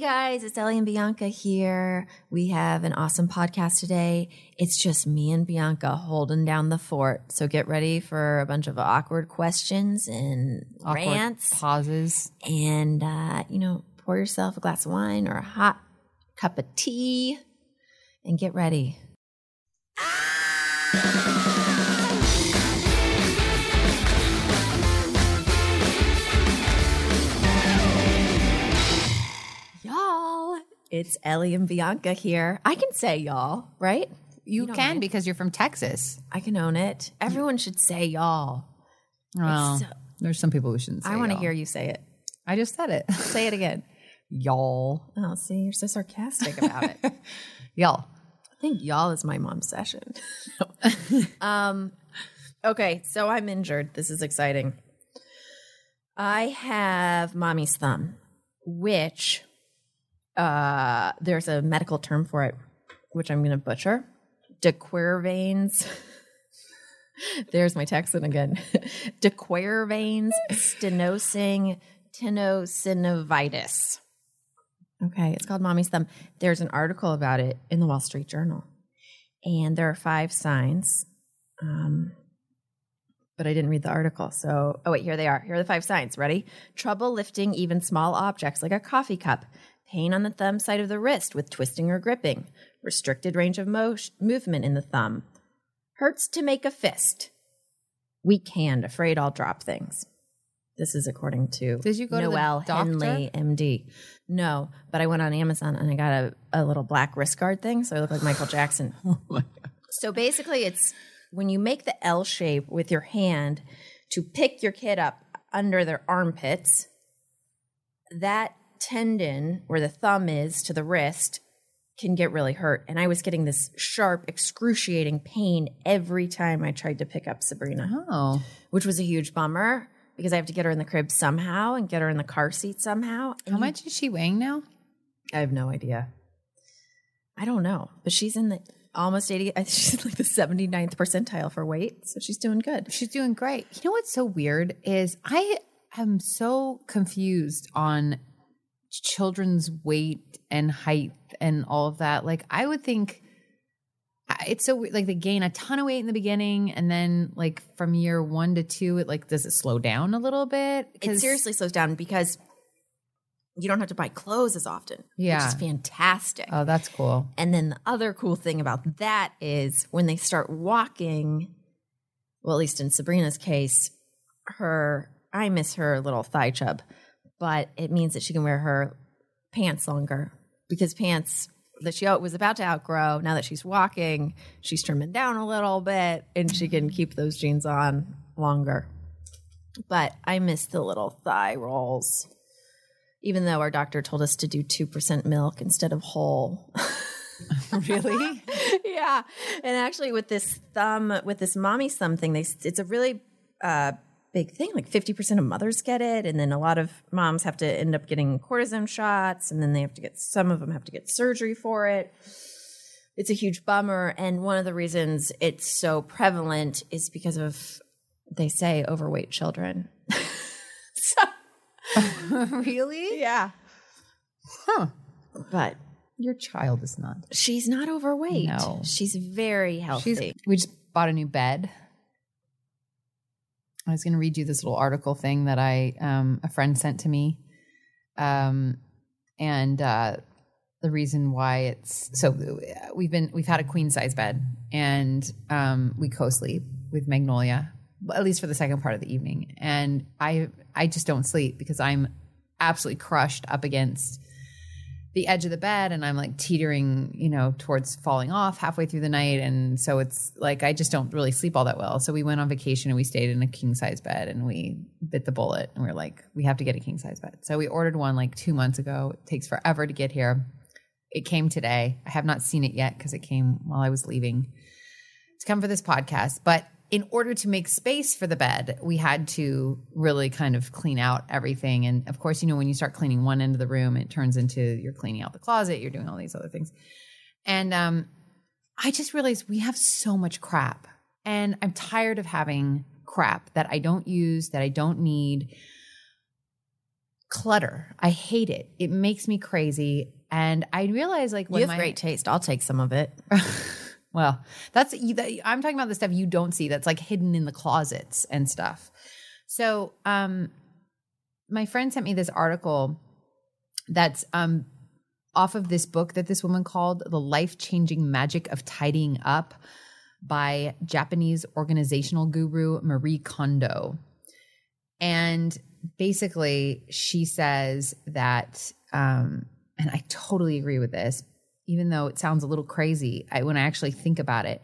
Hey guys, it's Ellie and Bianca here. We have an awesome podcast today. It's just me and Bianca holding down the fort. So get ready for a bunch of awkward questions and Awkward rants. pauses. And, uh, you know, pour yourself a glass of wine or a hot cup of tea and get ready. It's Ellie and Bianca here. I can say y'all, right? You, don't can mind? because you're from Texas. I can own it. Everyone should say y'all. Well, so- there's some people who shouldn't say I want to y'all. hear you say it. I just said it. Say it again. y'all. Oh, see, you're so sarcastic about it. I Y'all. I think y'all is my mom's session. Um, okay, so I'm injured. This is exciting. I have mommy's thumb, which uh, there's a medical term for it, which I'm going to butcher. De Quervain's. There's my Texan again. De Quervain's stenosing tenosynovitis. Okay, it's called mommy's thumb. There's an article about it in the Wall Street Journal, and there are five signs. Um, but I didn't read the article. So, oh wait, here they are. Here are the five signs. Ready? Trouble lifting even small objects like a coffee cup. Pain on the thumb side of the wrist with twisting or gripping. Restricted range of mo- movement in the thumb. Hurts to make a fist. Weak hand, afraid I'll drop things. This is according to Did you go to the Noel doctor? Henley, MD. No, but I went on Amazon and I got a, a little black wrist guard thing, so I look like Michael Jackson. Oh so basically, it's when you make the L shape with your hand to pick your kid up under their armpits, that tendon where the thumb is to the wrist can get really hurt. And I was getting this sharp, excruciating pain every time I tried to pick up Sabrina, Oh. which was a huge bummer because I have to get her in the crib somehow and get her in the car seat somehow. And How much is she weighing now? I have no idea. I don't know, but she's in the almost 80, she's like the 79th percentile for weight. So she's doing good. She's doing great. You know what's so weird is I am so confused on children's weight and height and all of that. Like I would think it's so. Like they gain a ton of weight in the beginning, and then like from year one to two, it like does it slow down a little bit? it seriously slows down because you don't have to buy clothes as often, Yeah. which is fantastic. Oh, that's cool. And then the other cool thing about that is when they start walking, well, at least in Sabrina's case, her, I miss her little thigh chub, but it means that she can wear her pants longer because pants that she was about to outgrow, now that she's walking, she's trimming down a little bit and she can keep those jeans on longer. But I miss the little thigh rolls. Even though our doctor told us to do 2% milk instead of whole. Really? yeah. And actually, with this thumb, with this mommy thumb thing, they it's a really uh, big thing. Like fifty percent of mothers get it, and then a lot of moms have to end up getting cortisone shots, and then they have to get some of them have to get surgery for it. It's a huge bummer, and one of the reasons it's so prevalent is because of they say overweight children. so, really? yeah, Huh. but Your child is not. she's not overweight. No. she's very healthy. She's, we just bought a new bed. I was going to read you this little article thing that I um, a friend sent to me, um, and uh, the reason why it's so we've been we've had a queen size bed and um, we co-sleep with Magnolia at least for the second part of the evening, and I I just don't sleep because I'm absolutely crushed up against the edge of the bed and I'm like teetering, you know, towards falling off halfway through the night. And so it's like I just don't really sleep all that well. So we went on vacation and we stayed in a king size bed and we bit the bullet and we are like, we have to get a king size bed. So we ordered one like two months ago. It takes forever to get here. It came today. I have not seen it yet because it came while I was leaving to come for this podcast. But in order to make space for the bed, we had to really kind of clean out everything. And of course, you know, when you start cleaning one end of the room, it turns into you're cleaning out the closet, you're doing all these other things. And um, I just realized we have so much crap. And I'm tired of having crap that I don't use, that I don't need. clutter. I hate it. It makes me crazy. And I realize like when You have my great taste. I'll take some of it. well, that's I'm talking about the stuff you don't see that's like hidden in the closets and stuff. So, um, my friend sent me this article that's um off of this book that this woman called "The Life Changing Magic of Tidying Up" by Japanese organizational guru Marie Kondo. And basically, she says that, um, and I totally agree with this, even though it sounds a little crazy I, when I actually think about it,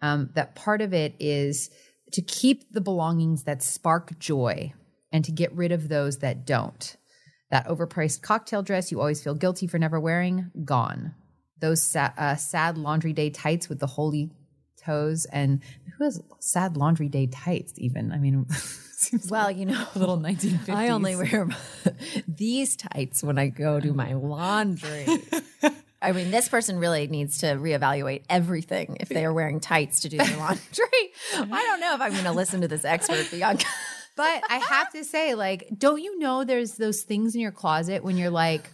um, that part of it is to keep the belongings that spark joy and to get rid of those that don't. That overpriced cocktail dress you always feel guilty for never wearing, gone. Those sa- uh, sad laundry day tights with the holy toes, and who has sad laundry day tights? Even I mean, seems Well, you know, a little 1950s. I only wear these tights when I go do my laundry. I mean, this person really needs to reevaluate everything if they are wearing tights to do their laundry. I don't know if I'm going to listen to this expert, Bianca. But I have to say, like, don't you know there's those things in your closet when you're like,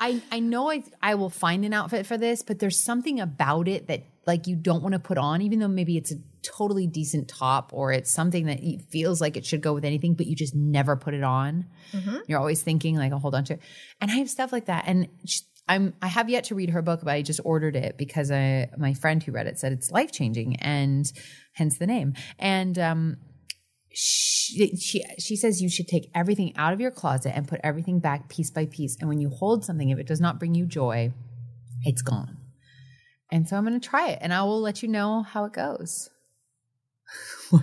I, I know I, I will find an outfit for this, but there's something about it that like you don't want to put on, even though maybe it's a totally decent top or it's something that feels like it should go with anything, but you just never put it on. Mm-hmm. You're always thinking like, I'll hold on to it. And I have stuff like that. And I'm, I have yet to read her book, but I just ordered it because I, my friend who read it said it's life changing and hence the name. And, um, she, she she says you should take everything out of your closet and put everything back piece by piece and when you hold something if it does not bring you joy it's gone and so i'm going to try it and i will let you know how it goes why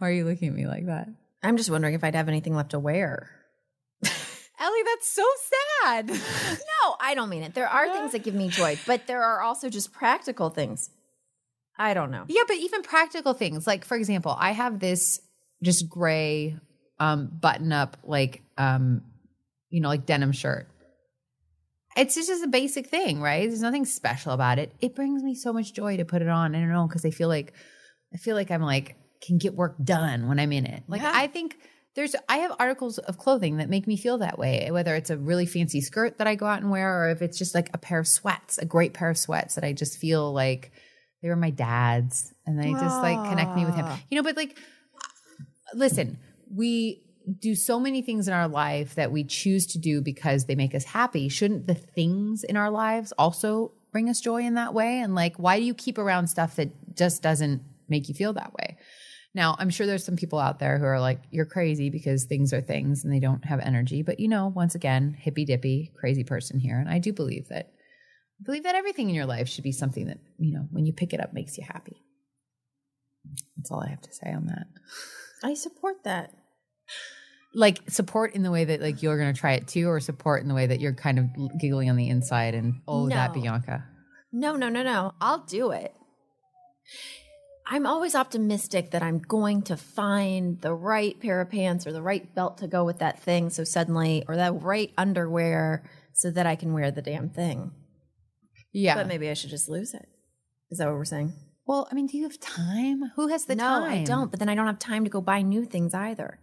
are you looking at me like that I'm just wondering if I'd have anything left to wear. Ellie that's so sad No, I don't mean it. There are things that give me joy, but there are also just practical things. I don't know. Yeah, but even practical things. Like for example, I have this just gray um button up like um you know, like denim shirt. It's just, a basic thing, right? There's nothing special about it. It brings me so much joy to put it on. I don't know, because I feel like I feel like I'm like can get work done when I'm in it. Like Yeah. I think there's I have articles of clothing that make me feel that way, whether it's a really fancy skirt that I go out and wear or if it's just like a pair of sweats, a great pair of sweats that I just feel like they were my dad's and they just like connect me with him. Ah. You know, but like listen, we do so many things in our life that we choose to do because they make us happy. Shouldn't the things in our lives also bring us joy in that way? And like, why do you keep around stuff that just doesn't make you feel that way? Now, I'm sure there's some people out there who are like, you're crazy because things are things and they don't have energy. But you know, once again, hippy dippy, crazy person here. And I do believe that I believe that everything in your life should be something that, you know, when you pick it up makes you happy. That's all I have to say on that. I support that. Like support in the way that like you're going to try it too, or support in the way that you're kind of giggling on the inside and oh that Bianca. No, no, no, no. I'll do it. I'm always optimistic that I'm going to find the right pair of pants or the right belt to go with that thing. So suddenly, or that right underwear so that I can wear the damn thing. Yeah. But maybe I should just lose it. Is that what we're saying? well, I mean, do you have time? Who has the no, time? I don't. But then I don't have time to go buy new things either.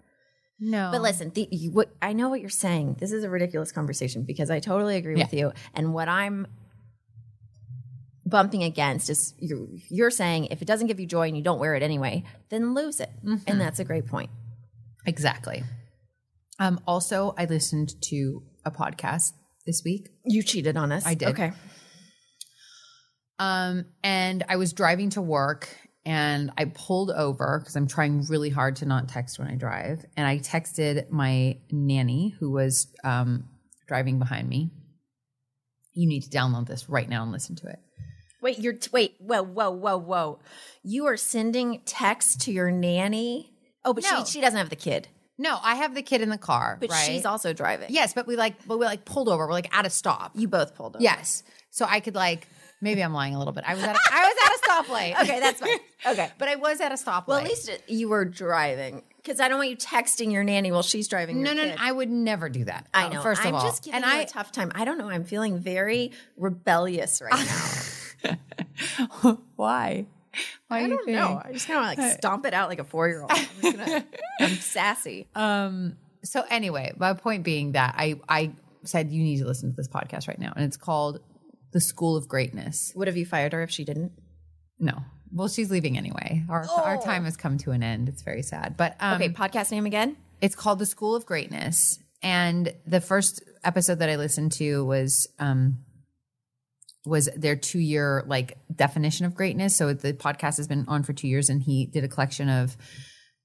No. But listen, the, you, what, I know what you're saying. This is a ridiculous conversation because I totally agree with you. And what I'm bumping against is you're, you're saying if it doesn't give you joy and you don't wear it anyway, then lose it. And that's a great point. Exactly. Um, also, I listened to a podcast this week. You cheated on us. I did. Okay. Um, and I was driving to work and I pulled over because I'm trying really hard to not text when I drive. And I texted my nanny who was um, driving behind me. You need to download this right now and listen to it. Wait, you're wait, whoa, whoa, whoa, whoa. You are sending text to your nanny? Oh, but No. she she doesn't have the kid. No, I have the kid in the car, But right? she's also driving. yes, but we like, but we like pulled over. We're like at a stop. You both pulled over. Yes, so I could like maybe I'm lying a little bit. I was at a, I was at a stoplight. Okay, that's fine. Okay. but I was at a stoplight. Well, at least it, you were driving because I don't want you texting your nanny while she's driving. no, your no, no, kid. I would never do that. I know. First of I'm all, just giving and you I a tough time. I don't know. I'm feeling very rebellious right now. why? Why I do think? know. I just kind of like stomp it out like a four year old. I'm, I'm sassy. Um, so anyway, my point being that I I said you need to listen to this podcast right now, and it's called The School of Greatness. Would have you fired her if she didn't? No, well, she's leaving anyway. Our our time has come to an end. It's very sad, but um, Okay, podcast name again? it's called The School of Greatness, and the first episode that I listened to was um was their two year like definition of greatness. So the podcast has been on for two years, and he did a collection of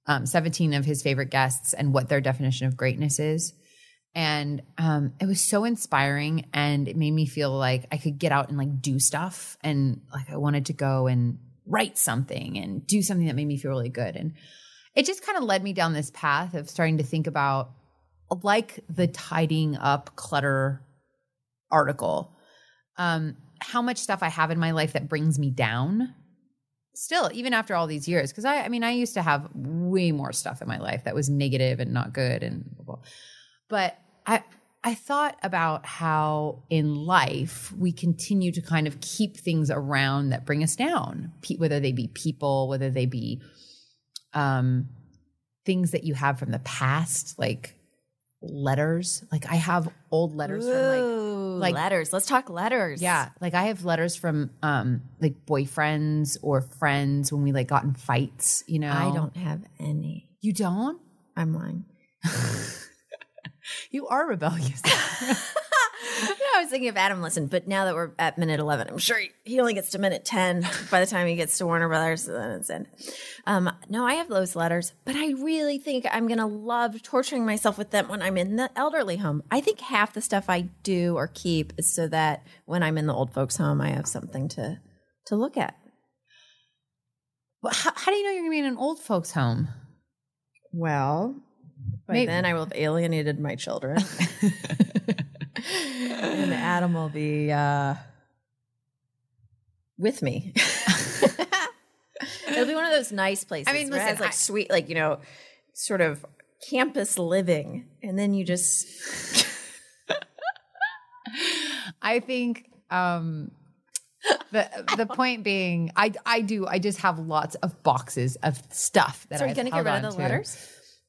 um, 17 of his favorite guests and what their definition of greatness is. And um, it was so inspiring, and it made me feel like I could get out and like do stuff, and like I wanted to go and write something and do something that made me feel really good. And it just kind of led me down this path of starting to think about like the tidying up clutter article um how much stuff i have in my life that brings me down still even after all these years because i i mean i used to have way more stuff in my life that was negative and not good and blah, blah. but i i thought about how in life we continue to kind of keep things around that bring us down whether they be people whether they be um things that you have from the past like letters like i have old letters from like Ooh, like- letters. Let's talk letters. yeah, like I have letters from um like boyfriends or friends when we like got in fights, you know. I don't have any. You don't? I'm lying. You are rebellious. no, I was thinking of Adam listened, but now that we're at minute 11, I'm sure he- he only gets to minute 10 by the time he gets to Warner Brothers, then it's in. Um, no, I have those letters, but I really think I'm going to love torturing myself with them when I'm in the elderly home. I think half the stuff I do or keep is so that when I'm in the old folks' home, I have something to, to look at. Well, how, how do you know you're gonna be in an old folks home? Well, by Maybe- then I will have alienated my children. and Adam will be uh, with me. It'll be one of those nice places. I mean, where it has, like I- sweet, like you know, sort of campus living, and then you just I think um the the point being I I do I just have lots of boxes of stuff that so are you I've going to get rid of the to. letters?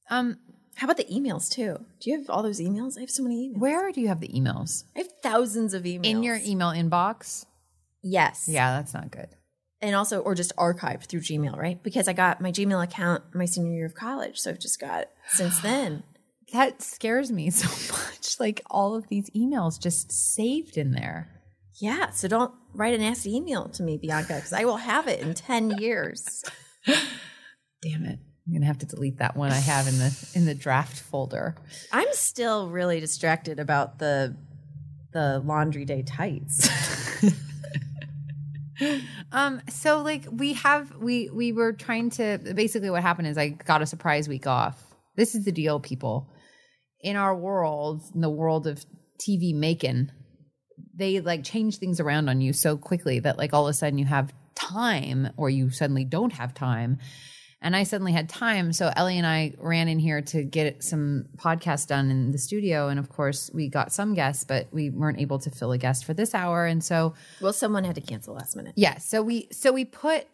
Um How about the emails too? Do you have all those emails? I have so many emails. where do you have the emails? I have thousands of emails In your email inbox? Yes. Yeah, that's not good. and also or just archived through Gmail, right? Because I got my Gmail account my senior year of college, so I've just got since then. That scares me so much. Like all of these emails just saved in there. Yeah, so don't write a nasty email to me, Bianca, because I will have it in ten years. Damn it. I'm gonna have to delete that one I have in the in the draft folder. I'm still really distracted about the the laundry day tights. Um, so like we have we we were trying to basically what happened is I got a surprise week off. This is the deal, people. In our world, in the world of TV making, they like change things around on you so quickly that like all of a sudden you have time or you suddenly don't have time. And I suddenly had time. So Ellie and I ran in here to get some podcast done in the studio. And of course, we got some guests, but we weren't able to fill a guest for this hour. And so well, someone had to cancel last minute. yeah, so we so we put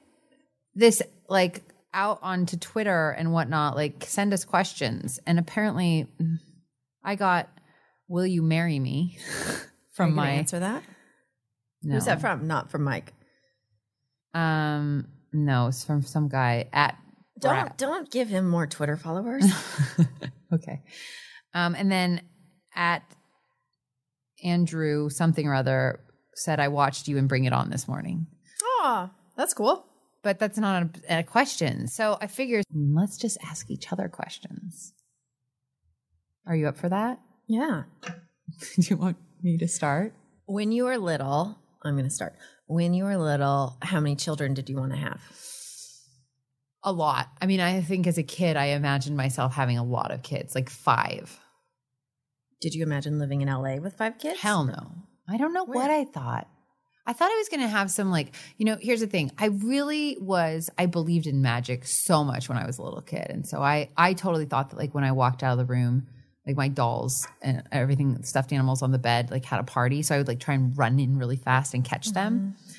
this like out onto Twitter and whatnot, like send us questions. And apparently I got Will you marry me from my answer that. no. Who's that from? Not from Mike. Um no, it's from some guy at Don't Brad. don't give him more Twitter followers. okay. Um and then at Andrew something or other said I watched you and bring it on this morning. oh, that's cool. but that's not a, a question. So I figure let's just ask each other questions. Are you up for that? Yeah. Do you want me to start? When you were little, I'm going to start. When you were little, how many children did you want to have? A lot. I mean, I think as a kid, I imagined myself having a lot of kids, like five. Did you imagine living in LA with five kids? Hell no. I don't know what I thought. I thought I was going to have some, like, you know, here's the thing. I really was, I believed in magic so much when I was a little kid. And so I, I totally thought that, like, when I walked out of the room, like my dolls and everything, stuffed animals on the bed, like had a party. So I would like try and run in really fast and catch them. Mm-hmm.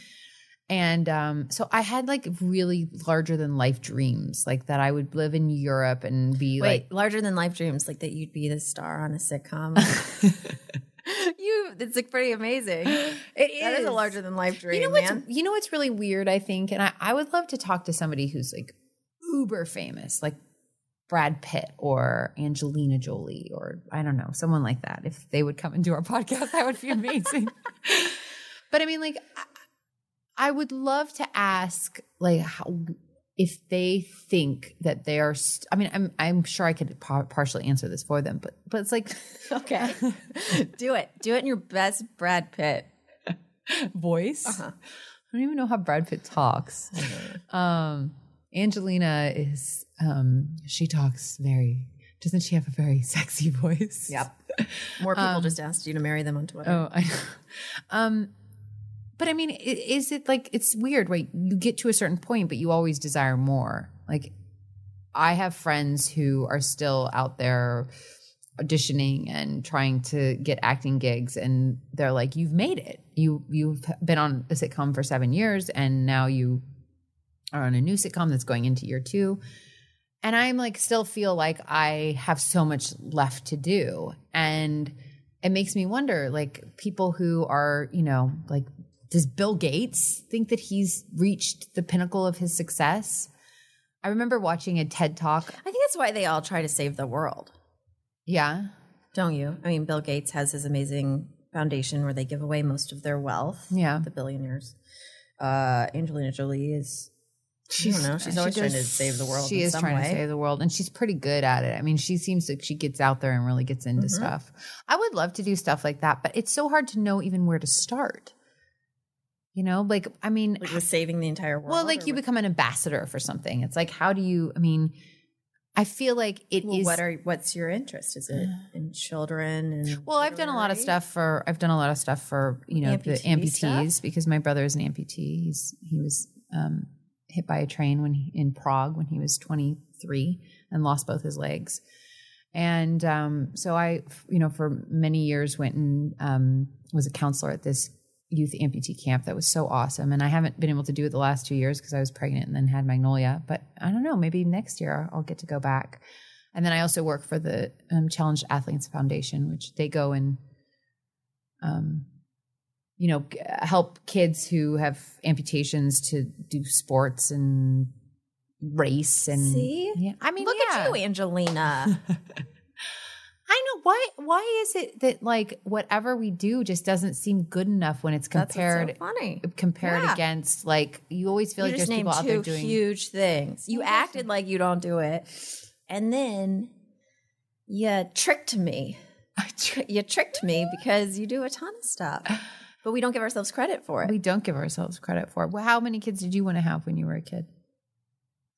And um, so I had like really larger than life dreams, like that I would live in Europe and be Wait, like, larger than life dreams, like that you'd be the star on a sitcom. you, it's like pretty amazing. It is. That is a larger than life dream, you know what's man. you know what's really weird i think and I, I would love to talk to somebody who's like uber famous like brad pitt or angelina jolie or i don't know someone like that if they would come and do our podcast that would be amazing but i mean like I, would love to ask like how if they think that they are st- i mean i'm i'm sure i could par- partially answer this for them but but it's like Okay. Do it. Do it in your best Brad Pitt. voice. Uh-huh. I don't even know how Brad Pitt talks. Um, Angelina is um, she talks very. Doesn't she have a very sexy voice? Yep. More people just asked you to marry them on Twitter. Oh, I know. Um, but I mean, is it like it's weird, right? You get to a certain point, but you always desire more. Like, I have friends who are still out there auditioning and trying to get acting gigs, and they're like, "You've made it. You you've been on a sitcom for seven years, and now you are on a new sitcom that's going into year two. And I'm like, still feel like I have so much left to do. And it makes me wonder like, people who are, you know, like, does Bill Gates think that he's reached the pinnacle of his success? I remember watching a TED talk. I think that's why they all try to save the world, Yeah. don't you? I mean, Bill Gates has his amazing foundation where they give away most of their wealth. Yeah. The billionaires. Uh, Angelina Jolie is, I don't know, she's always she trying to save the world She in is some trying way. to save the world, and she's pretty good at it. I mean, she seems like she gets out there and really gets into Mm-hmm. stuff. I would love to do stuff like that, but it's so hard to know even where to start. You know, like I mean, like saving the entire world. well, like you what- become an ambassador for something. It's like, how do you? I mean, I feel like it is. Well, what are what's your interest? Is it in children? And Well, I've done a lot of stuff for I've done a lot of stuff for you know the amputees stuff? because my brother is an amputee. He's he was um, hit by a train when he, in Prague when he was 23 and lost both his legs. And um, so I, you know, for many years went and um, was a counselor at this youth amputee camp that was so awesome. And I haven't been able to do it the last two years because I was pregnant and then had Magnolia. But I don't know, maybe next year I'll get to go back. And then I also work for the um, Challenged Athletes Foundation, which they go and, um, you know, help kids who have amputations to do sports and race and See? Yeah, I mean, Look yeah. at you, Angelina. Why. Why is it that like whatever we do just doesn't seem good enough when it's That's compared so funny. compared Yeah. against like you always feel you like just there's people out there doing huge things. You acted like you don't do it, and then you tricked me. You tricked me because you do a ton of stuff, but we don't give ourselves credit for it. we don't give ourselves credit for. it. Well, how many kids did you want to have when you were a kid?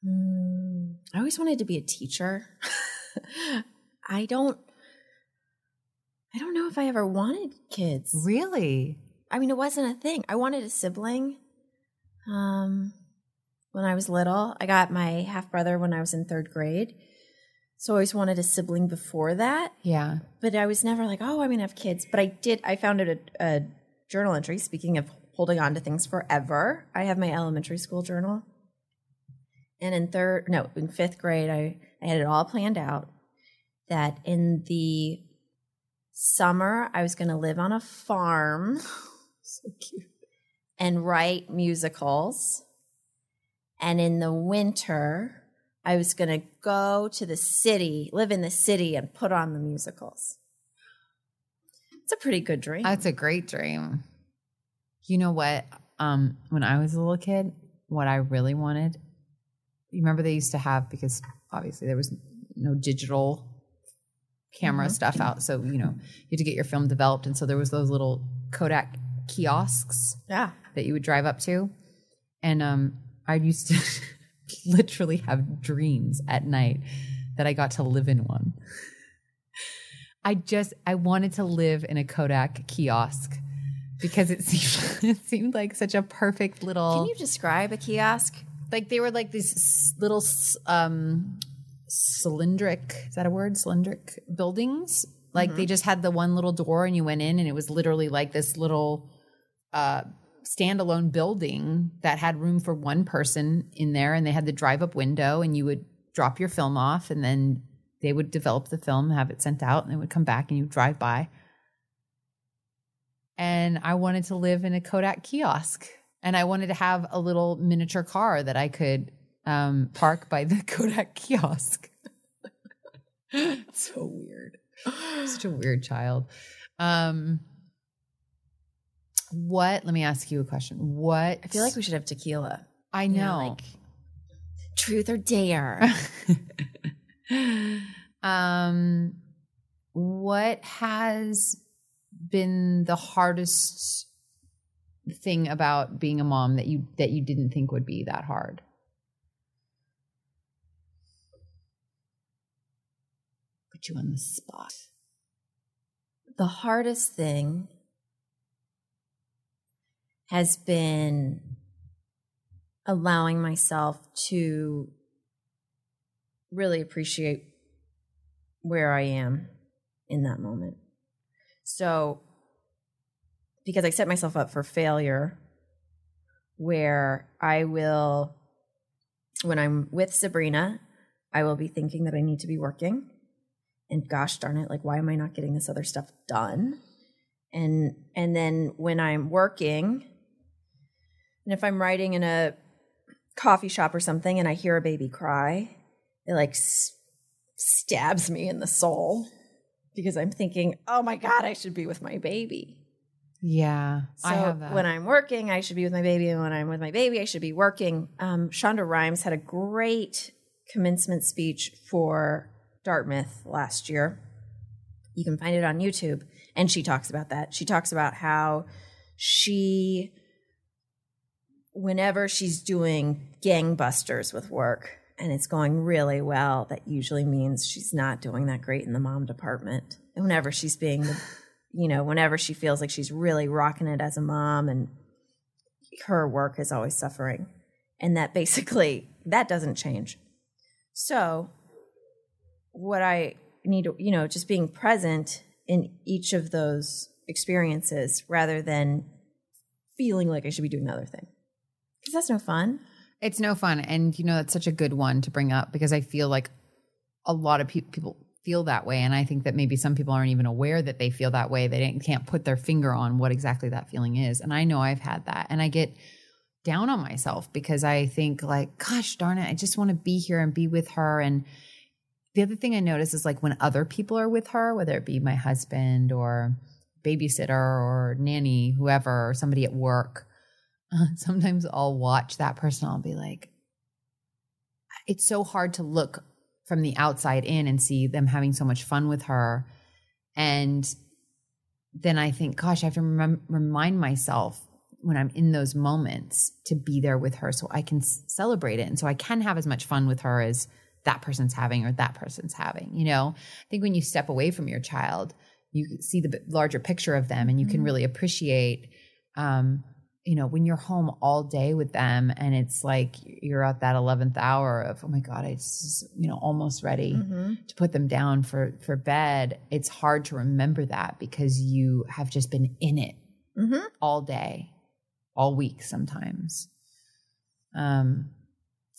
Mm, I always wanted to be a teacher. I don't. I don't know if I ever wanted kids. Really? I mean, it wasn't a thing. I wanted a sibling. Um, when I was little, I got my half brother when I was in third grade. So I always wanted a sibling before that, Yeah. but I was never like, oh, I'm gonna have kids. But I did. I founded a, a journal entry. Speaking of holding on to things forever, I have my elementary school journal. And in third, no, in fifth grade, I, I had it all planned out that in the summer I was going to live on a farm So cute. and write musicals. And in the winter, I was going to go to the city, live in the city, and put on the musicals. It's a pretty good dream. That's a great dream. You know what? Um, when I was a little kid, what I really wanted, you remember they used to have because obviously there was no digital camera stuff out. So, you know, you had to get your film developed. And so there was those little Kodak kiosks yeah. that you would drive up to. And um, I used to literally have dreams at night that I got to live in one. I just I wanted to live in a Kodak kiosk because it seemed it seemed like such a perfect little Can you describe a kiosk? like they were like these little um cylindric is that a word? Cylindric buildings? Like they just had the one little door and you went in and it was literally like this little uh standalone building that had room for one person in there and they had the drive up window and you would drop your film off and then they would develop the film, have it sent out, and they would come back and you drive by. And I wanted to live in a Kodak kiosk and I wanted to have a little miniature car that I could um, park by the Kodak kiosk. so weird. Such a weird child. Um, what? Let me ask you a question. What? I feel like we should have tequila. I You know. like truth or dare. um, what has been the hardest thing about being a mom that you that you didn't think would be that hard? Put you on the spot. the hardest thing has been allowing myself to really appreciate where I am in that moment. So, because I set myself up for failure, where I will, when I'm with Sabrina, I will be thinking that I need to be working. And gosh darn it, like, why am I not getting this other stuff done? And and then when I'm working, and if I'm writing in a coffee shop or something and I hear a baby cry, it like s- stabs me in the soul because I'm thinking, oh my God, I should be with my baby. Yeah, So I have that. when I'm working, I should be with my baby. And when I'm with my baby, I should be working. Um, Shonda Rhimes had a great commencement speech for Dartmouth last year. You can find it on YouTube. And she talks about that. She talks about how she, whenever she's doing gangbusters with work and it's going really well, that usually means she's not doing that great in the mom department. And whenever she's being the you know, whenever she feels like she's really rocking it as a mom and her work is always suffering. And that basically that doesn't change. So what I need to, you know, just being present in each of those experiences rather than feeling like I should be doing another thing. Cuz that's no fun. It's no fun. And, you know, that's such a good one to bring up because I feel like a lot of pe- people feel that way. And I think that maybe some people aren't even aware that they feel that way. They can't put their finger on what exactly that feeling is. And I know I've had that. And I get down on myself because I think, like, gosh darn it, I just want to be here and be with her. And the other thing I notice is like when other people are with her, whether it be my husband or babysitter or nanny, whoever, or somebody at work, sometimes I'll watch that person. I'll be like, it's so hard to look from the outside in and see them having so much fun with her. And then I think, gosh, I have to remem- remind myself when I'm in those moments to be there with her so I can s- celebrate it. And so I can have as much fun with her as that person's having or that person's having. You know, I think when you step away from your child, you see the larger picture of them and you can really appreciate um, you know, when you're home all day with them and it's like you're at that 11th hour of, oh my God, I just, you know, almost ready to put them down for, for bed. It's hard to remember that because you have just been in it Mhm. all day, all week sometimes. Um,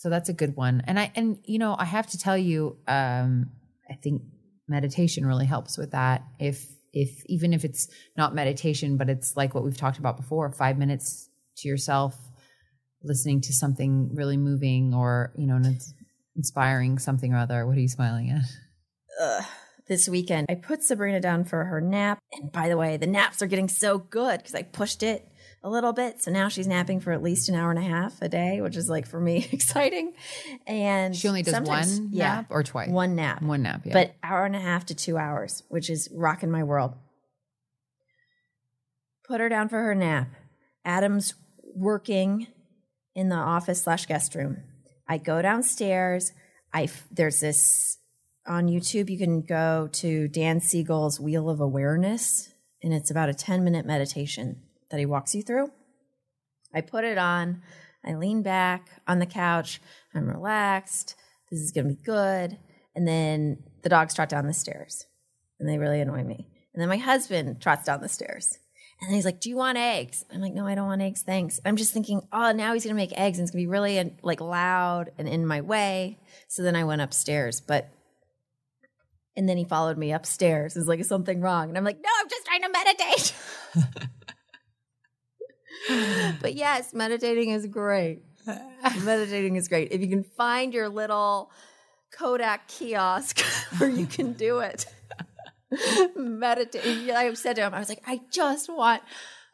so that's a good one. And I, and, you know, I have to tell you, um, I think meditation really helps with that. If, if even if it's not meditation, but it's like what we've talked about before, five minutes to yourself, listening to something really moving or, you know, inspiring something or other. What are you smiling at? Ugh. This weekend, I put Sabrina down for her nap. And by the way, the naps are getting so good because I pushed it a little bit. So now she's napping for at least an hour and a half a day, which is like for me exciting. And She only does one yeah, nap or twice? One nap. One nap, yeah. But hour and a half to two hours, which is rocking my world. Put her down for her nap. Adam's working in the office slash guest room. I go downstairs. I f- there's this on YouTube. You can go to Dan Siegel's Wheel of Awareness, and it's about a ten minute meditation that he walks you through. I put it on. I lean back on the couch. I'm relaxed. This is going to be good. And then the dogs trot down the stairs and they really annoy me. And then my husband trots down the stairs And he's like, "Do you want eggs?" I'm like, "No, I don't want eggs, thanks." I'm just thinking, "Oh, now he's gonna make eggs, and it's gonna be really uh, like loud and in my way." So then I went upstairs, but and then he followed me upstairs. Is like, "Is something wrong?" And I'm like, "No, I'm just trying to meditate." but yes, meditating is great. meditating is great if you can find your little Kodak kiosk where you can do it. Meditate. I said to him, I was like, I just want.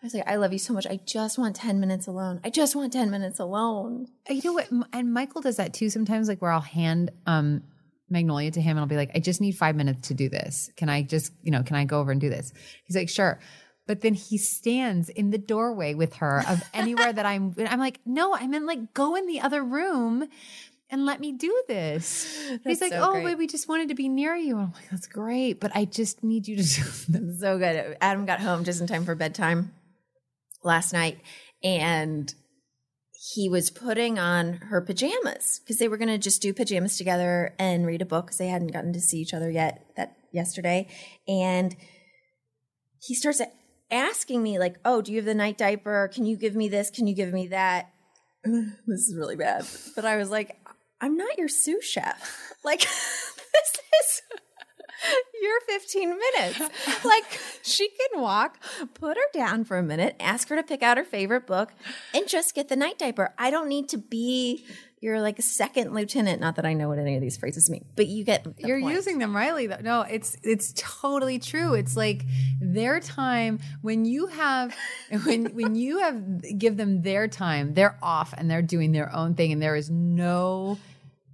I was like, I love you so much. I just want 10 minutes alone. I just want 10 minutes alone. You know what? And Michael does that too sometimes, like where I'll hand um, Magnolia to him and I'll be like, I just need five minutes to do this. Can I just, you know, can I go over and do this? He's like, sure. But then he stands in the doorway with her of anywhere that I'm. I'm like, no, I meant like go in the other room and let me do this. He's like, so oh, but we just wanted to be near you. I'm like, that's great, but I just need you to do. So good. Adam got home just in time for bedtime last night and he was putting on her pajamas because they were going to just do pajamas together and read a book because they hadn't gotten to see each other yet that yesterday and he starts asking me like oh do you have the night diaper? Can you give me this? Can you give me that? This is really bad. But i was like i'm not your sous chef. Like this is your 15 minutes. Like she can walk, put her down for a minute, ask her to pick out her favorite book, and just get the night diaper. I don't need to be your like a second lieutenant. Not that I know what any of these phrases mean, but you get. You're point. using them rightly though. No, it's it's totally true. It's like their time when you have when when you have give them their time, they're off and they're doing their own thing and there is no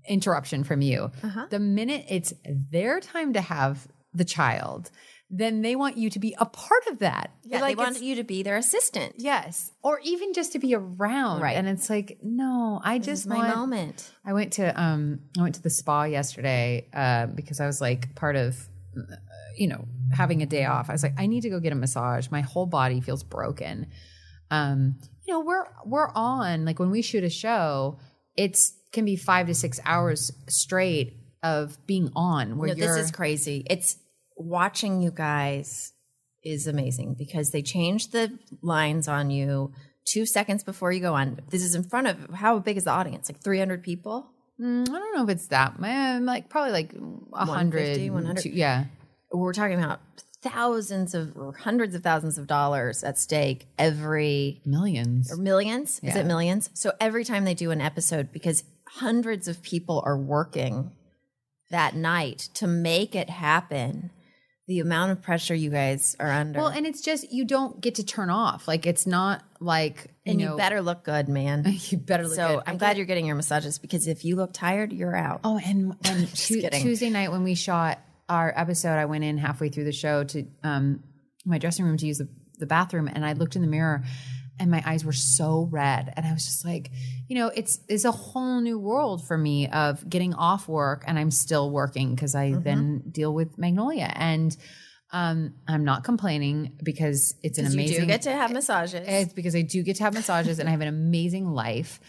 interruption from you. Uh-huh. The minute it's their time to have the child, then they want you to be a part of that. Yeah, like they want you to be their assistant. Yes, or even just to be around. Right. And it's like, no, I This just my want moment. I went to um I went to the spa yesterday uh, because I was like part of uh, you know having a day off. I was like I need to go get a massage. My whole body feels broken. Um you know we're we're on like when we shoot a show it's can be 5 to 6 hours straight of being on where No, you're this is crazy. It's watching you guys is amazing because they change the lines on you two seconds before you go on. This is in front of how big is the audience? Like 300 people? Mm, I don't know if it's that man like probably like 100 100. yeah. We're talking about thousands of or hundreds of thousands of dollars at stake every Millions. or millions. Is it millions? So every time they do an episode, because hundreds of people are working that night to make it happen, the amount of pressure you guys are under. Well, and it's just you don't get to turn off. Like it's not like you and know, you better look good, man. you better look so good. I'm I glad get- you're getting your massages because if you look tired, you're out. Oh, and and kidding. Tuesday night when we shot our episode, I went in halfway through the show to um my dressing room to use the, the bathroom, and I looked in the mirror, and my eyes were so red, and I was just like, you know, it's it's a whole new world for me of getting off work, and I'm still working because I Mm-hmm. then deal with Magnolia, and um I'm not complaining because it's an amazing. you do get to have massages. It's because I do get to have massages and I have an amazing life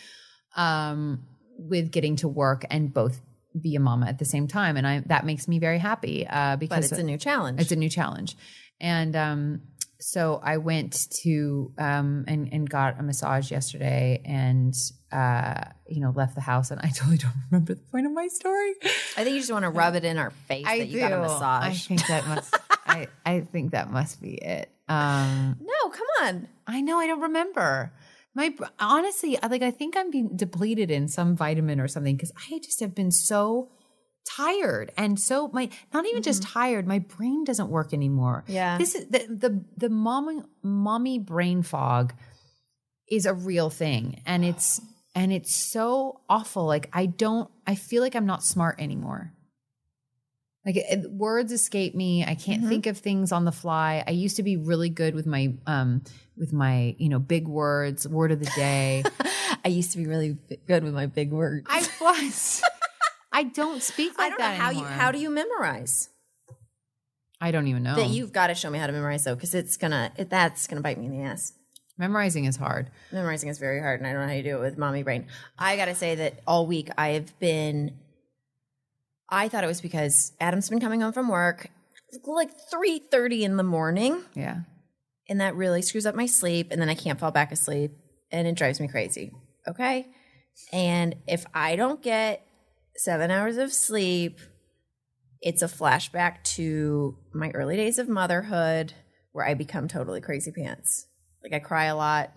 um, with getting to work and both be a mama at the same time. And I that makes me very happy uh, but because it's a new challenge. it's a new challenge. And um, so I went to um, and, and got a massage yesterday and, uh, you know, left the house. And I totally don't remember the point of my story. I think you just want to rub it in our face that you got a massage. I think that must, I, I think that must be it. Um, no, come on. I know I don't remember. My honestly, I like I think I'm being depleted in some vitamin or something because I just have been so tired and so my not even just tired, my brain doesn't work anymore. Yeah. This is the the the mommy mommy brain fog is a real thing and it's and it's so awful. Like I don't I feel like I'm not smart anymore. Like it, words escape me. I can't think of things on the fly. I used to be really good with my um with my, you know, big words, word of the day. I used to be really good with my big words. I was. I don't speak like I don't know that how you anymore. how do you memorize? I don't even know. That you've got to show me how to memorize though, because it's gonna it, that's gonna bite me in the ass. Memorizing is hard. Memorizing is very hard, and I don't know how you do it with mommy brain. I gotta say that all week I have been. I thought it was because Adam's been coming home from work, like three thirty in the morning, Yeah. and that really screws up my sleep and then I can't fall back asleep and it drives me crazy. Okay? And if I don't get 7 hours of sleep, it's a flashback to my early days of motherhood where I become totally crazy pants. Like I cry a lot.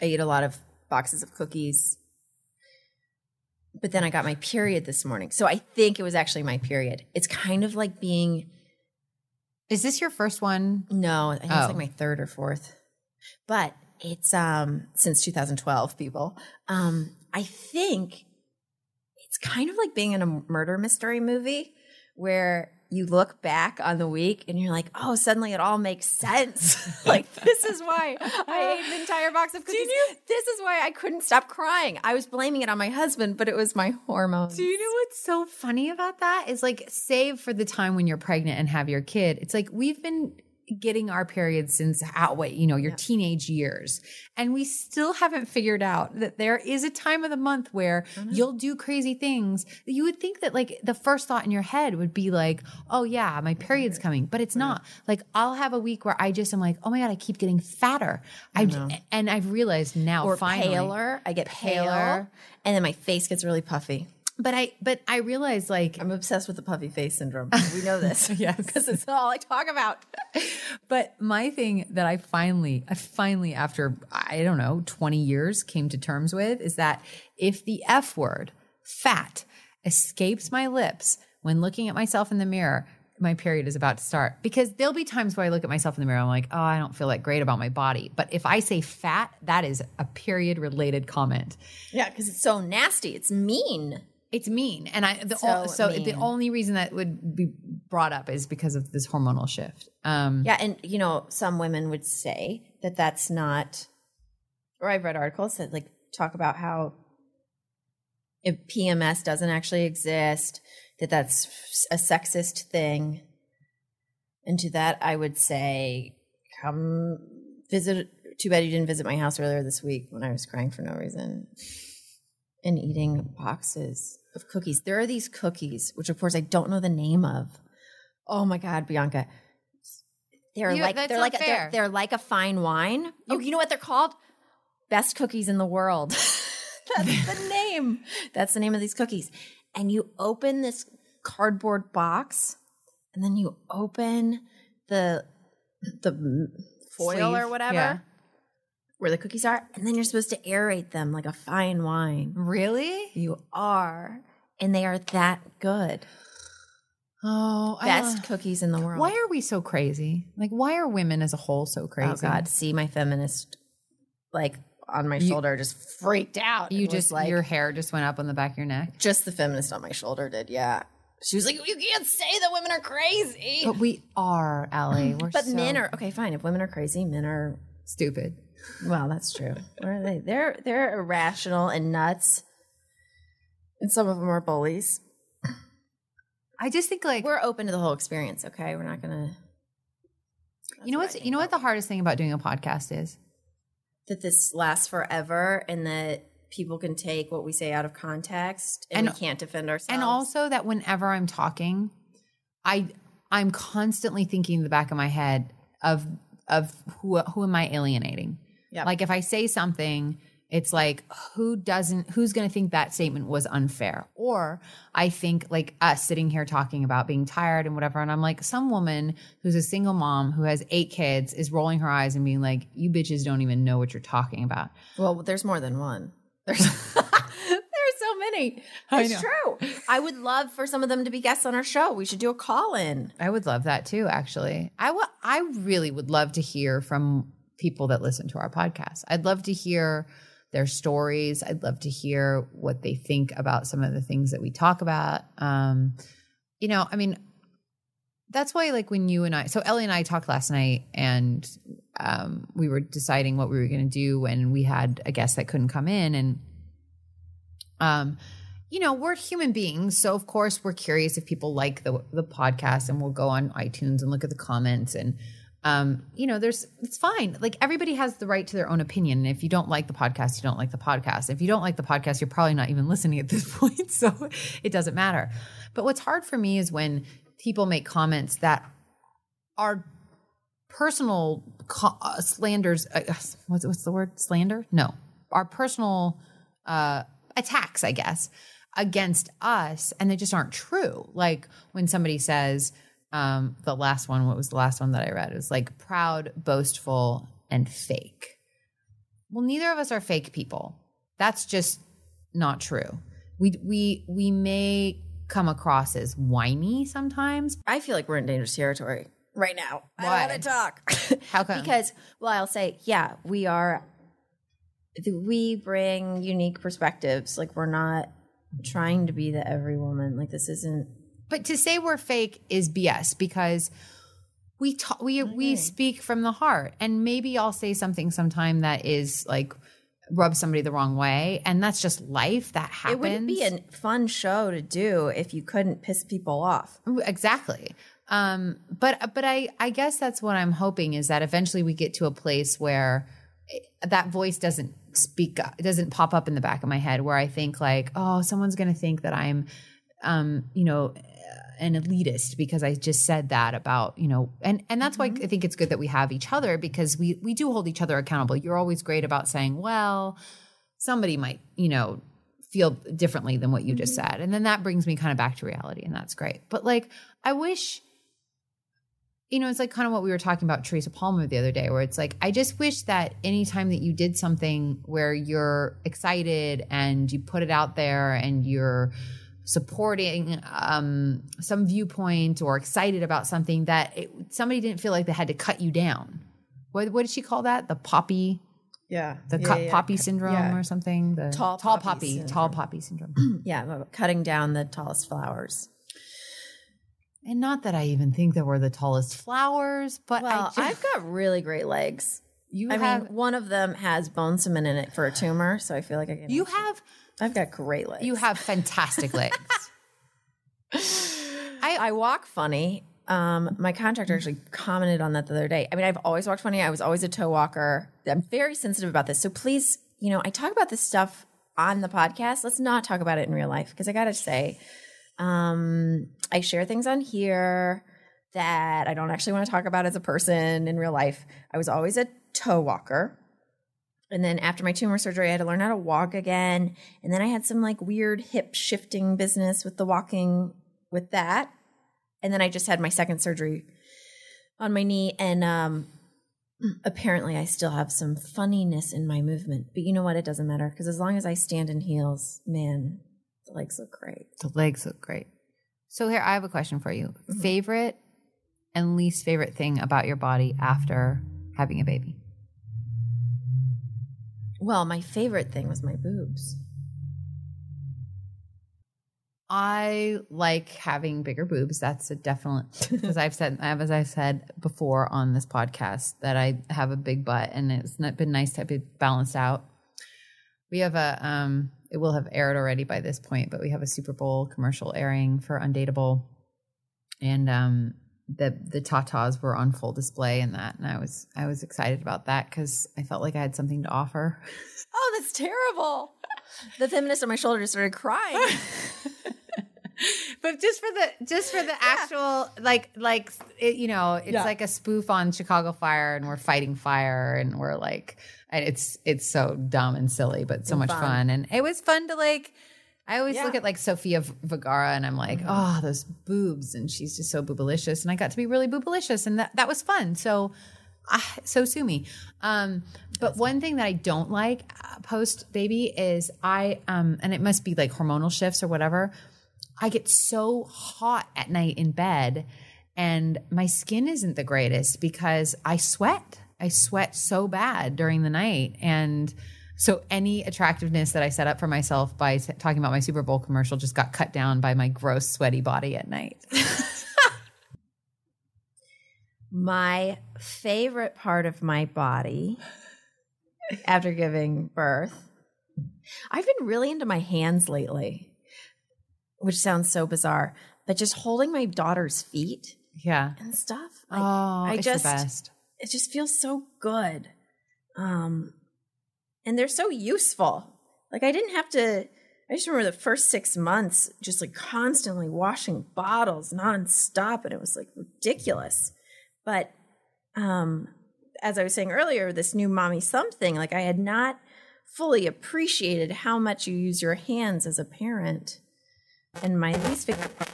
I eat a lot of boxes of cookies. But then I got my period this morning. So I think it was actually my period. It's kind of like being Is this your first one? no, I think Oh. it's like my third or fourth. But it's um since 2012, people. Um I think it's kind of like being in a murder mystery movie where you look back on the week and you're like, oh, suddenly it all makes sense. like, this is why I ate an entire box of cookies. This is why I couldn't stop crying. I was blaming it on my husband, but it was my hormones. Do you know what's so funny about that? Is like save for the time when you're pregnant and have your kid. It's like we've been getting our periods since how what you know your teenage years. And we still haven't figured out that there is a time of the month where you'll do crazy things. You would think that like the first thought in your head would be like oh yeah my period's coming. But it's not. Like i'll have a week where i just am like oh my god i keep getting fatter. I and i've realized now or finally paler. I get paler. Paler. And then my face gets really puffy. But i but i realized like I'm obsessed with the puffy face syndrome. We know this. Yes. Because it's all I talk about. But my thing that I finally, I finally, after I don't know, 20 years came to terms with is that if the F word, fat, escapes my lips when looking at myself in the mirror, my period is about to start. Because there'll be times where I look at myself in the mirror, I'm like, oh, I don't feel that great about my body. But if I say fat, that is a period related comment. Yeah, because it's so nasty. It's mean. It's mean. And I, the, So o- so the only reason that would be brought up is because of this hormonal shift. Um, Yeah, and you know, some women would say that that's not, or I've read articles that like talk about how if PMS doesn't actually exist, that that's a sexist thing. And to that, I would say, come visit. Too bad you didn't visit my house earlier this week when I was crying for no reason and eating boxes of cookies. There are these cookies, which of course I don't know the name of. Oh my God, Bianca. They're You- like they're like a, they're, they're like a fine wine. Oh, you know what they're called? Best cookies in the world. That's the name. That's the name of these cookies. And you open this cardboard box, and then you open the the foil or whatever yeah. Where the cookies are, and then you're supposed to aerate them like a fine wine. Really? You are, and they are that good. Oh, Best don't- cookies in the world. Why are we so crazy? Like, why are women as a whole so oh, crazy? Oh God, see my feminist like on my shoulder just freaked out. You just like your hair just went up on the back of your neck. just the feminist on my shoulder did, yeah. She was like, You can't say that women are crazy. But we are, Allie. We're But so men are okay, fine. If women are crazy, men are stupid. Well, that's true. What are they? They're they're irrational and nuts. And some of them are bullies. I just think like We're open to the whole experience, okay? We're not gonna you know what's you know what the hardest thing about doing a podcast is? that this lasts forever and that people can take what we say out of context and, And- we can't defend ourselves. And also that whenever I'm talking, I I'm constantly thinking in the back of my head of of who who am I alienating? Like if I say something, it's like who doesn't who's going to think that statement was unfair? Or I think like us sitting here talking about being tired and whatever and I'm like some woman who's a single mom who has 8 kids is rolling her eyes and being like you bitches don't even know what you're talking about. Well, there's more than one. There's there's so many. It's true. I would love for some of them to be guests on our show. We should do a call in. I would love that too, actually. I wa- I really would love to hear from people that listen to our podcast. I'd love to hear their stories. I'd love to hear what they think about some of the things that we talk about. Um, you know, I mean, that's why, like, when you and I, so Ellie and I talked last night and um, we were deciding what we were going to do when we had a guest that couldn't come in. And, um, you know, we're human beings. So, of course, we're curious if people like the, the podcast and we'll go on iTunes and look at the comments. And, um, you know, there's, it's fine. Like, everybody has the right to their own opinion. And if you don't like the podcast, you don't like the podcast. If you don't like the podcast, you're probably not even listening at this point. So, it doesn't matter. But what's hard for me is when people make comments that are personal co- uh, slanders. Uh, what's what's the word? Slander? No, our personal uh, attacks, I guess, against us, and they just aren't true. Like when somebody says, um, the last one. What was the last one that I read? It was like proud, boastful, and fake. Well, neither of us are fake people. That's just not true. We we we may come across as whiny sometimes. I feel like we're in dangerous territory right now. Why? I want to talk. How come? because, well, I'll say, yeah, we are, we bring unique perspectives. Like, we're not trying to be the every woman. Like, this isn't, But to say we're fake is BS because we ta- we we speak from the heart, and maybe I'll say something sometime that is like rub somebody the wrong way, and that's just life. That happens. it wouldn't be a fun show to do if you couldn't piss people off. exactly. Um, but but I I guess that's what I'm hoping is that eventually we get to a place where that voice doesn't speak it doesn't pop up in the back of my head where I think like oh someone's gonna think that I'm um you know an elitist because I just said that about you know and and that's why mm-hmm. I think it's good that we have each other because we we do hold each other accountable. You're always great about saying well somebody might you know feel differently than what you just mm-hmm. said and then that brings me kind of back to reality and that's great. But like I wish you know, it's like kind of what we were talking about Teresa Palmer the other day, where it's like, I just wish that anytime that you did something where you're excited and you put it out there and you're supporting um, some viewpoint or excited about something, that it, somebody didn't feel like they had to cut you down. What, what did she call that? The poppy, Yeah. the cut poppy syndrome yeah. or something? The Tall tall poppy poppy, tall poppy syndrome. Yeah. Cutting down the tallest flowers. and not that I even think that we're the tallest flowers, but I Well, just, I've got really great legs. you I have mean, one of them has bone cement in it for a tumor, so I feel like I can. you have I've got great legs. You have fantastic legs. I, I walk funny. Um, my contractor actually commented on that the other day. I mean, I've always walked funny. I was always a toe walker. I'm very sensitive about this. So please, you know, I talk about this stuff on the podcast. Let's not talk about it in real life because I got to say, um, I share things on here that I don't actually want to talk about as a person in real life. I was always a toe walker. And then after my tumor surgery, I had to learn how to walk again. And then I had some like weird hip shifting business with the walking with that. And then I just had my second surgery on my knee. And um, apparently, I still have some funniness in my movement. But you know what? It doesn't matter because as long as I stand in heels, man, the legs look great. the legs look great. So here I have a question for you. Favorite and least favorite thing about your body after having a baby? Well, my favorite thing was my boobs. I like having bigger boobs. That's a definite because I've said as I said before on this podcast that I have a big butt and it's not been nice to be balanced out. We have a um it will have aired already by this point, but we have a Super Bowl commercial airing for Undateable. And um the the tatas were on full display in that and I was I was excited about that cuz I felt like I had something to offer. Oh, that's terrible. The feminist on my shoulder just started crying. but just for the just for the actual like like it, you know it's Yeah. like a spoof on chicago fire and we're fighting fire and we're like and it's it's so dumb and silly but so much fun. fun. and it was fun to like i always Yeah. Mm-hmm. look at like Sofia Vergara and i'm like oh those boobs and she's just so boobalicious and i got to be really boobalicious and that that was fun so ah, so sue me um but one thing that i don't like uh, post baby is i um and it must be like hormonal shifts or whatever I get so hot at night in bed and my skin isn't the greatest because I sweat. I sweat so bad during the night. And so any attractiveness that I set up for myself by s- talking about my Super Bowl commercial just got cut down by my gross, sweaty body at night. my favorite part of my body after giving birth. I've been really into my hands lately, which sounds so bizarre, but just holding my daughter's feet yeah. and stuff. Like, oh, I it's just the best. it just feels so good. Um and they're so useful. Like I didn't have to I just remember the first six months just like constantly washing bottles nonstop and it was like ridiculous. But um, as I was saying earlier, this new mommy something, like I had not fully appreciated how much you use your hands as a parent. And my least favorite part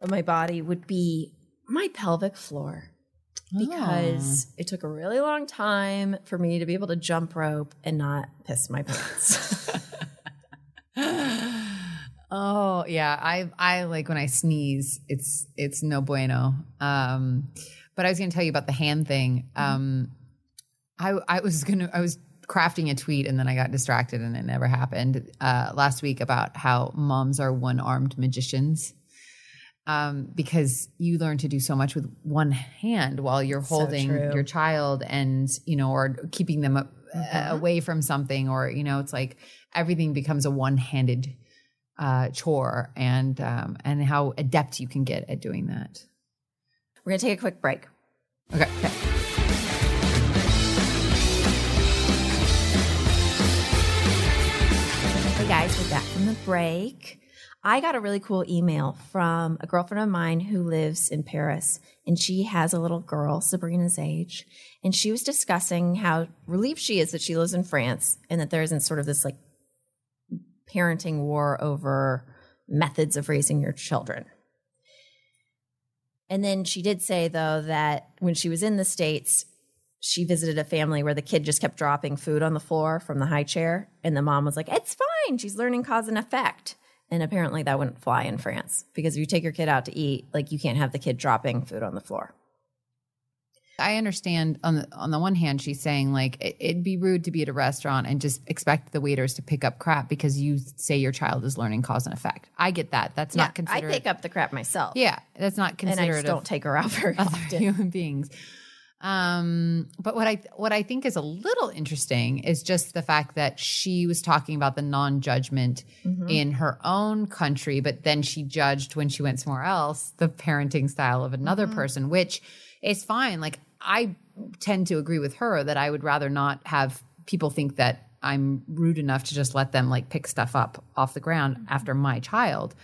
of my body would be my pelvic floor because Oh. it took a really long time for me to be able to jump rope and not piss my pants. Oh yeah, I I like when I sneeze, it's it's no bueno. Um, but I was going to tell you about the hand thing. Um, I I was gonna I was crafting a tweet and then I got distracted and it never happened. Uh, last week about how moms are one armed magicians. Um, because you learn to do so much with one hand while you're holding true. your child and you know or keeping them a, away from something or you know it's like everything becomes a one-handed uh, chore and um, and how adept you can get at doing that. We're going to take a quick break. Okay. Hey guys, we're back from the break. I got a really cool email from a girlfriend of mine who lives in Paris, and she has a little girl, Sabrina's age. And she was discussing how relieved she is that she lives in France and that there isn't sort of this like parenting war over methods of raising your children. And then she did say, though, that when she was in the States, she visited a family where the kid just kept dropping food on the floor from the high chair. And the mom was like, It's fine. She's learning cause and effect. And apparently that wouldn't fly in France because if you take your kid out to eat, like you can't have the kid dropping food on the floor. I understand on the on the one hand, she's saying like it, it'd be rude to be at a restaurant and just expect the waiters to pick up crap because you say your child is learning cause and effect. I get that. That's Yeah, not considered. I pick up the crap myself. yeah, that's not considered. and. I just don't take her out very other often. human beings. Um, but what I what I think is a little interesting is just the fact that she was talking about the non-judgment Mm-hmm. in her own country, but then she judged when she went somewhere else the parenting style of another Mm-hmm. person, which is fine. Like I tend to agree with her that I would rather not have people think that I'm rude enough to just let them like pick stuff up off the ground Mm-hmm. after my child.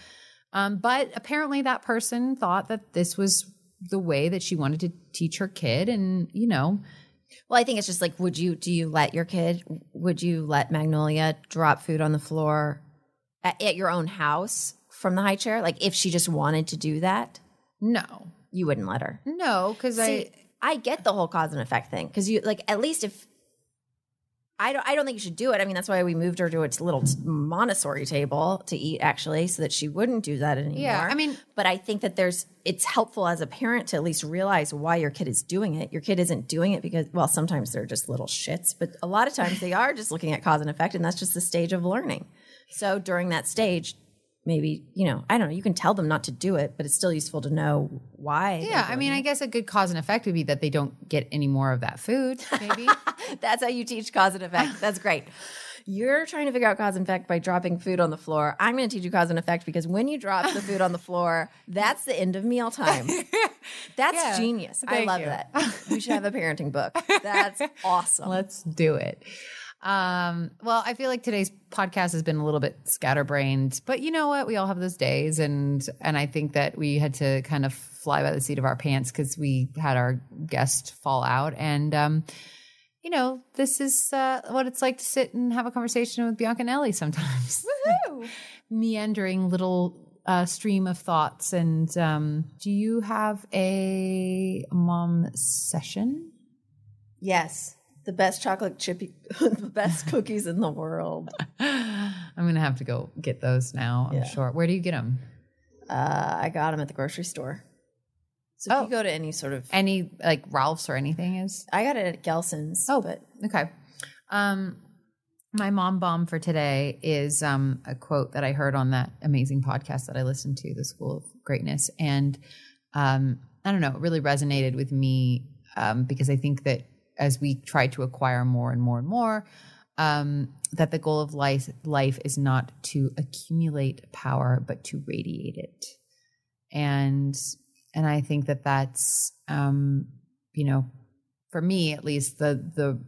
Um, but apparently, that person thought that this was the way that she wanted to teach her kid, and you know, Well, I think it's just like, would you, do you let your kid, would you let Magnolia drop food on the floor at, at your own house from the high chair? Like if she just wanted to do that, no, you wouldn't let her. no, because I I get the whole cause and effect thing because you like at least if I don't I don't think you should do it. I mean that's why we moved her to its little Montessori table to eat actually so that she wouldn't do that anymore. Yeah, I mean- but I think that there's it's helpful as a parent to at least realize why your kid is doing it. Your kid isn't doing it because well sometimes they're just little shits, but a lot of times they are just looking at cause and effect and that's just the stage of learning. So during that stage maybe, you know, I don't know, you can tell them not to do it, but it's still useful to know why. yeah, I mean, it. I guess a good cause and effect would be that they don't get any more of that food. Maybe That's how you teach cause and effect. That's great. You're trying to figure out cause and effect by dropping food on the floor. I'm going to teach you cause and effect because when you drop the food on the floor, that's the end of mealtime. That's Yeah. genius. I love you. that. We should have a parenting book. That's awesome. let's do it. Um, well, I feel like today's podcast has been a little bit scatterbrained, but you know what? We all have those days, and and I think that we had to kind of fly by the seat of our pants because we had our guest fall out, and um, you know, this is uh, what it's like to sit and have a conversation with Bianca and Ellie sometimes. Meandering little uh, stream of thoughts. And um, do you have a mom session? yes. The best chocolate chippy, the best cookies in the world. I'm gonna have to go get those now. I'm Yeah. sure. Where do you get them? Uh, I got them at the grocery store. So if Oh. you go to any sort of, Any like Ralph's or anything is I got it at Gelson's. Oh. but okay. Um, my mom bomb for today is um a quote that I heard on that amazing podcast that I listened to, The School of Greatness, and um, I don't know, it really resonated with me um, because I think that as we try to acquire more and more and more, um, that the goal of life life is not to accumulate power but to radiate it, and and I think that that's um, you know for me at least the the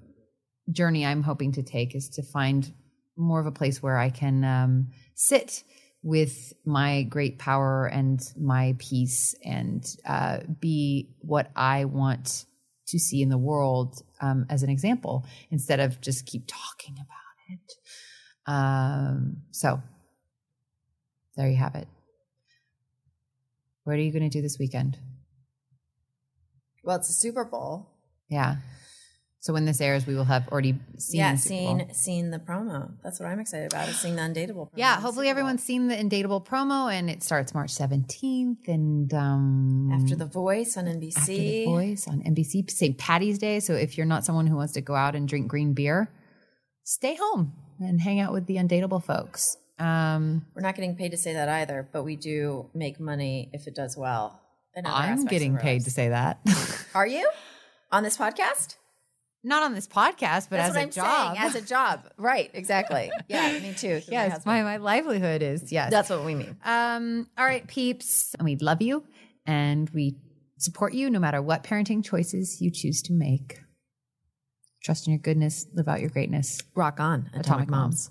journey I'm hoping to take is to find more of a place where I can um, sit with my great power and my peace and uh, be what I want to see in the world um, as an example instead of just keep talking about it. Um, so there you have it. What are you going to do this weekend? Well, it's a Super Bowl. Yeah. So when this airs, we will have already seen. yeah, seen seen the promo. That's what I'm excited about. Is seeing the undateable. Promo Yeah, hopefully everyone's seen the Undateable promo, and it starts March seventeenth, and um, after the Voice on NBC. after the Voice on NBC, St. Patty's Day. So if you're not someone who wants to go out and drink green beer, stay home and hang out with the Undateable folks. Um, We're not getting paid to say that either, but we do make money if it does well. in other I'm aspects getting our paid lives. to say that. Are you on this podcast? Not on this podcast, but That's as a I'm job. saying. As a job, right? Exactly. Yeah, me too. my yes, husband. my, my livelihood is yes. That's what we mean. Um, all right, peeps. And we love you and we support you no matter what parenting choices you choose to make. Trust in your goodness, live out your greatness. Rock on, Atomic, Atomic Moms. Moms.